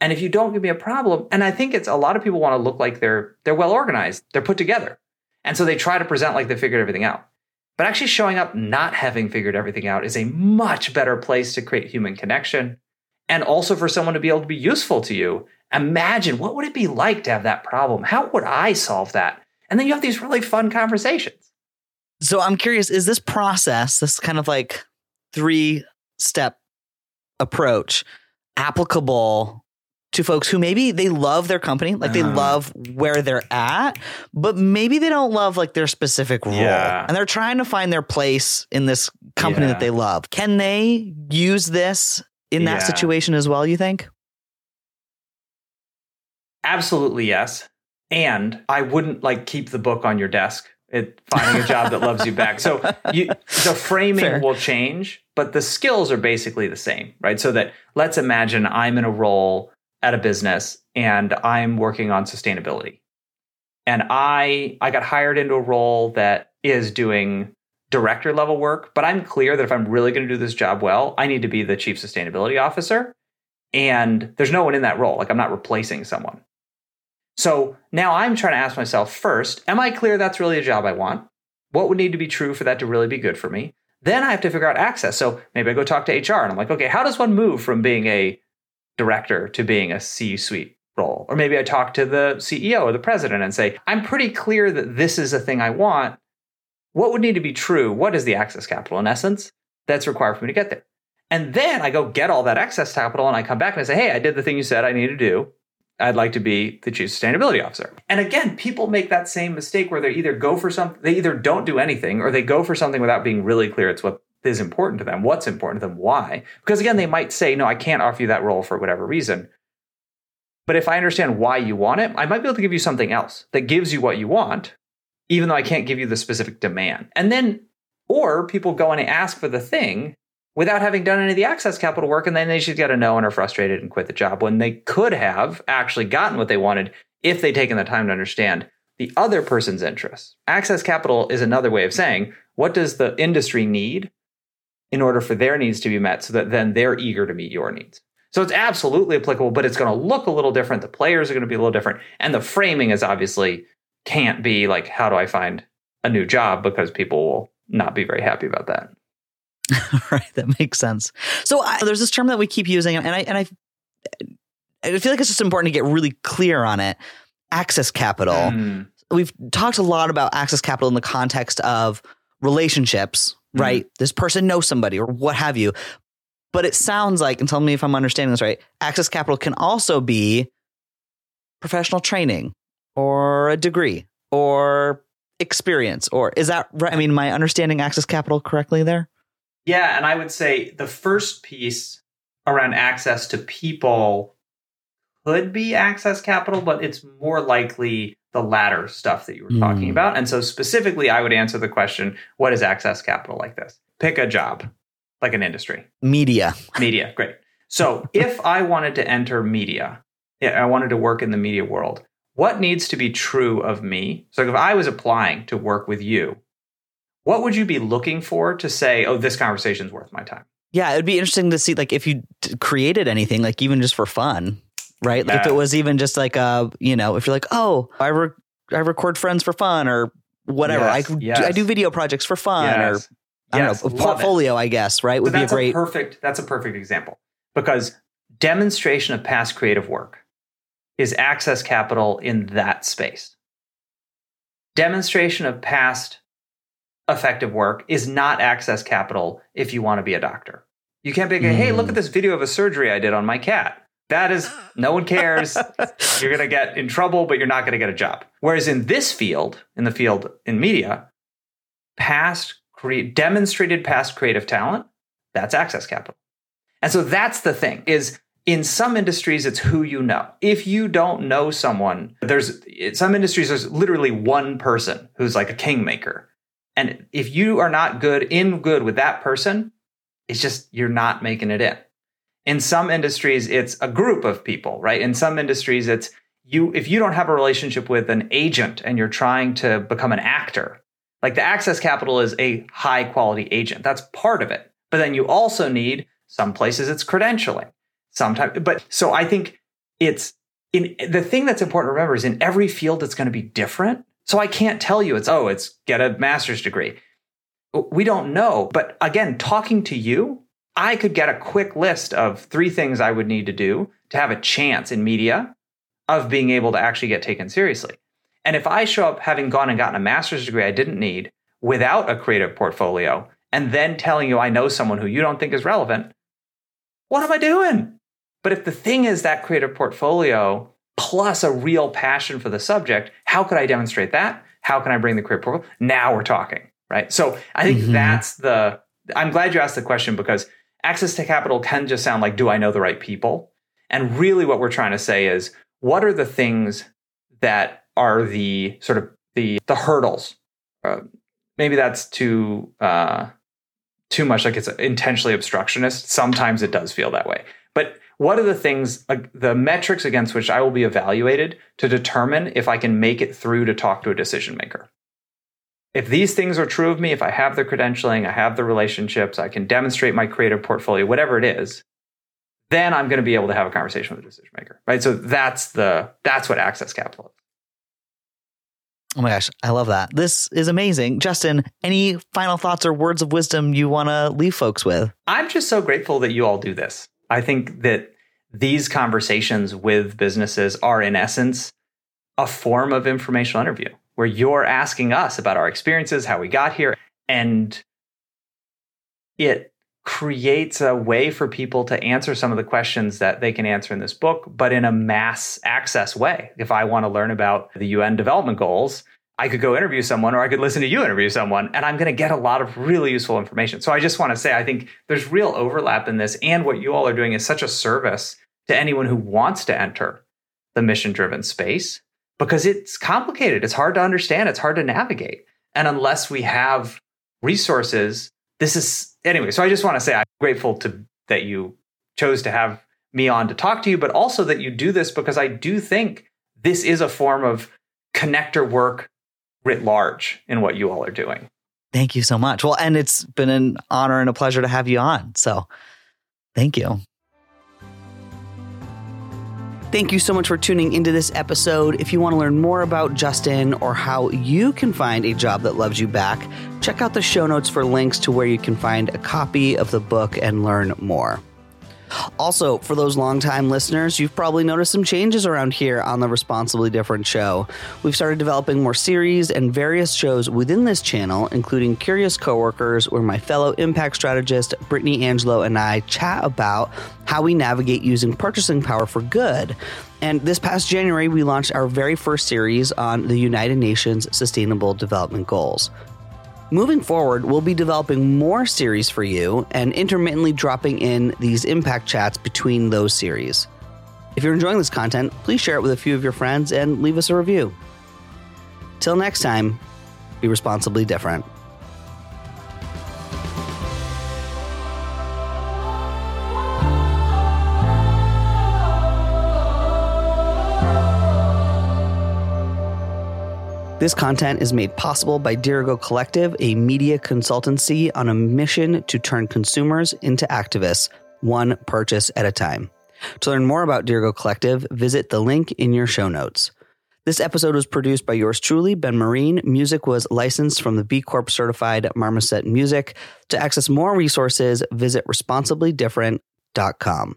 And if you don't give me a problem, and I think it's a lot of people want to look like they're they're well organized, they're put together. And so they try to present like they figured everything out. But actually showing up not having figured everything out is a much better place to create human connection and also for someone to be able to be useful to you. Imagine what would it be like to have that problem? How would I solve that? And then you have these really fun conversations. So I'm curious, is this process, this kind of like three step approach, applicable to folks who maybe they love their company, like they uh, love where they're at, but maybe they don't love like their specific role. Yeah. And they're trying to find their place in this company yeah. that they love. Can they use this in that yeah. situation as well, you think? Absolutely yes. And I wouldn't like keep the book on your desk it finding a job that loves you back. So you, the framing Fair. will change, but the skills are basically the same, right? So that let's imagine I'm in a role at a business and I'm working on sustainability. And I I got hired into a role that is doing director level work, but I'm clear that if I'm really going to do this job well, I need to be the chief sustainability officer. And there's no one in that role. Like I'm not replacing someone. So now I'm trying to ask myself first, am I clear that's really a job I want? What would need to be true for that to really be good for me? Then I have to figure out access. So maybe I go talk to HR and I'm like, okay, how does one move from being a director to being a C suite role? Or maybe I talk to the CEO or the president and say, I'm pretty clear that this is a thing I want. what would need to be true? What is the access capital in essence that's required for me to get there? And then I go get all that access capital and I come back and I say, hey, I did the thing you said I need to do. I'd like to be the chief sustainability officer. And again, people make that same mistake where they either go for something, they either don't do anything or they go for something without being really clear it's what is important to them, what's important to them, why. Because again, they might say, no, I can't offer you that role for whatever reason. But if I understand why you want it, I might be able to give you something else that gives you what you want, even though I can't give you the specific demand. And then, or people go and ask for the thing without having done any of the access capital work. And then they just get a no and are frustrated and quit the job when they could have actually gotten what they wanted if they'd taken the time to understand the other person's interests. Access capital is another way of saying, what does the industry need in order for their needs to be met so that then they're eager to meet your needs? So it's absolutely applicable, but it's going to look a little different. The players are going to be a little different. And the framing is obviously can't be like, how do I find a new job? Because people will not be very happy about that. right, that makes sense. So I, there's this term that we keep using, and I and I, I feel like it's just important to get really clear on it. Access capital. Mm. We've talked a lot about access capital in the context of relationships, mm. right? This person knows somebody or what have you. But it sounds like, and tell me if I'm understanding this right, access capital can also be professional training or a degree or experience or is that right? I mean, am I understanding access capital correctly there? Yeah, and I would say the first piece around access to people could be access capital, but it's more likely the latter stuff that you were mm. talking about. And so specifically, I would answer the question, what is access capital like this? Pick a job, like an industry. Media. Media, great. So if I wanted to enter media, I wanted to work in the media world, what needs to be true of me? So if I was applying to work with you, what would you be looking for to say, oh, this conversation is worth my time? Yeah, it would be interesting to see, like, if you created anything, like, even just for fun, right? Like, if it was even just like, uh, you know, if you're like, oh, I, re- I record friends for fun or whatever. Yes, I, yes. I do video projects for fun yes. or, I don't know, a portfolio, it. I guess, right? Would be a great. A perfect, that's a perfect example because demonstration of past creative work is access capital in that space. Demonstration of past effective work is not access capital if you want to be a doctor. You can't be like, hey, look at mm. this video of a surgery I did on my cat. That is, no one cares. you're going to get in trouble, but you're not going to get a job. Whereas in this field, in the field in media, past cre- demonstrated past creative talent, that's access capital. And so that's the thing is in some industries, it's who you know. If you don't know someone, there's in some industries, there's literally one person who's like a kingmaker and if you are not good in good with that person, it's just you're not making it in. In some industries, it's a group of people, right? In some industries, it's you if you don't have a relationship with an agent and you're trying to become an actor, like the access capital is a high quality agent. That's part of it. But then you also need some places it's credentialing. Sometimes but so I think it's in the thing that's important to remember is in every field it's going to be different. So I can't tell you it's, oh, it's get a master's degree. We don't know. But again, talking to you, I could get a quick list of three things I would need to do to have a chance in media of being able to actually get taken seriously. And if I show up having gone and gotten a master's degree I didn't need without a creative portfolio, and then telling you I know someone who you don't think is relevant, what am I doing? But if the thing is that creative portfolio plus a real passion for the subject. How could I demonstrate that? How can I bring the career portfolio? Now we're talking, right? So I think mm-hmm. that's the, I'm glad you asked the question because access to capital can just sound like, do I know the right people? And really what we're trying to say is, what are the things that are the sort of the, the hurdles? Uh, maybe that's too, uh, too much like it's intentionally obstructionist. Sometimes it does feel that way. But what are the things, uh, the metrics against which I will be evaluated to determine if I can make it through to talk to a decision maker? If these things are true of me, if I have the credentialing, I have the relationships, I can demonstrate my creative portfolio, whatever it is, then I'm going to be able to have a conversation with a decision maker, right? So that's the that's what access capital is. Oh my gosh, I love that. This is amazing. Justin, any final thoughts or words of wisdom you want to leave folks with? I'm just so grateful that you all do this. I think that these conversations with businesses are, in essence, a form of informational interview. where you're asking us about our experiences, how we got here, and it creates a way for people to answer some of the questions that they can answer in this book, but in a mass access way. If I want to learn about the UN development goals, I could go interview someone or I could listen to you interview someone and I'm going to get a lot of really useful information. So I just want to say I think there's real overlap in this and what you all are doing is such a service to anyone who wants to enter the mission driven space because it's complicated. It's hard to understand, it's hard to navigate. And unless we have resources, this is anyway. So I just want to say I'm grateful to that you chose to have me on to talk to you, but also that you do this because I do think this is a form of connector work writ large in what you all are doing. Thank you so much. Well, and it's been an honor and a pleasure to have you on. So thank you. Thank you so much for tuning into this episode. If you want to learn more about Justin or how you can find a job that loves you back, check out the show notes for links to where you can find a copy of the book and learn more. Also, for those longtime listeners, you've probably noticed some changes around here on the Responsibly Different show. We've started developing more series and various shows within this channel, including Curious Coworkers, where my fellow impact strategist Brittany Angelo and I chat about how we navigate using purchasing power for good. And this past January, we launched our very first series on the United Nations Sustainable Development Goals. Moving forward, we'll be developing more series for you and intermittently dropping in these impact chats between those series. If you're enjoying this content, please share it with a few of your friends and leave us a review. Till next time, be responsibly different. This content is made possible by Dirigo Collective, a media consultancy on a mission to turn consumers into activists, one purchase at a time. To learn more about Dirigo Collective, visit the link in your show notes. This episode was produced by yours truly, Ben Marine. Music was licensed from the B Corp certified Marmoset Music. To access more resources, visit responsiblydifferent.com.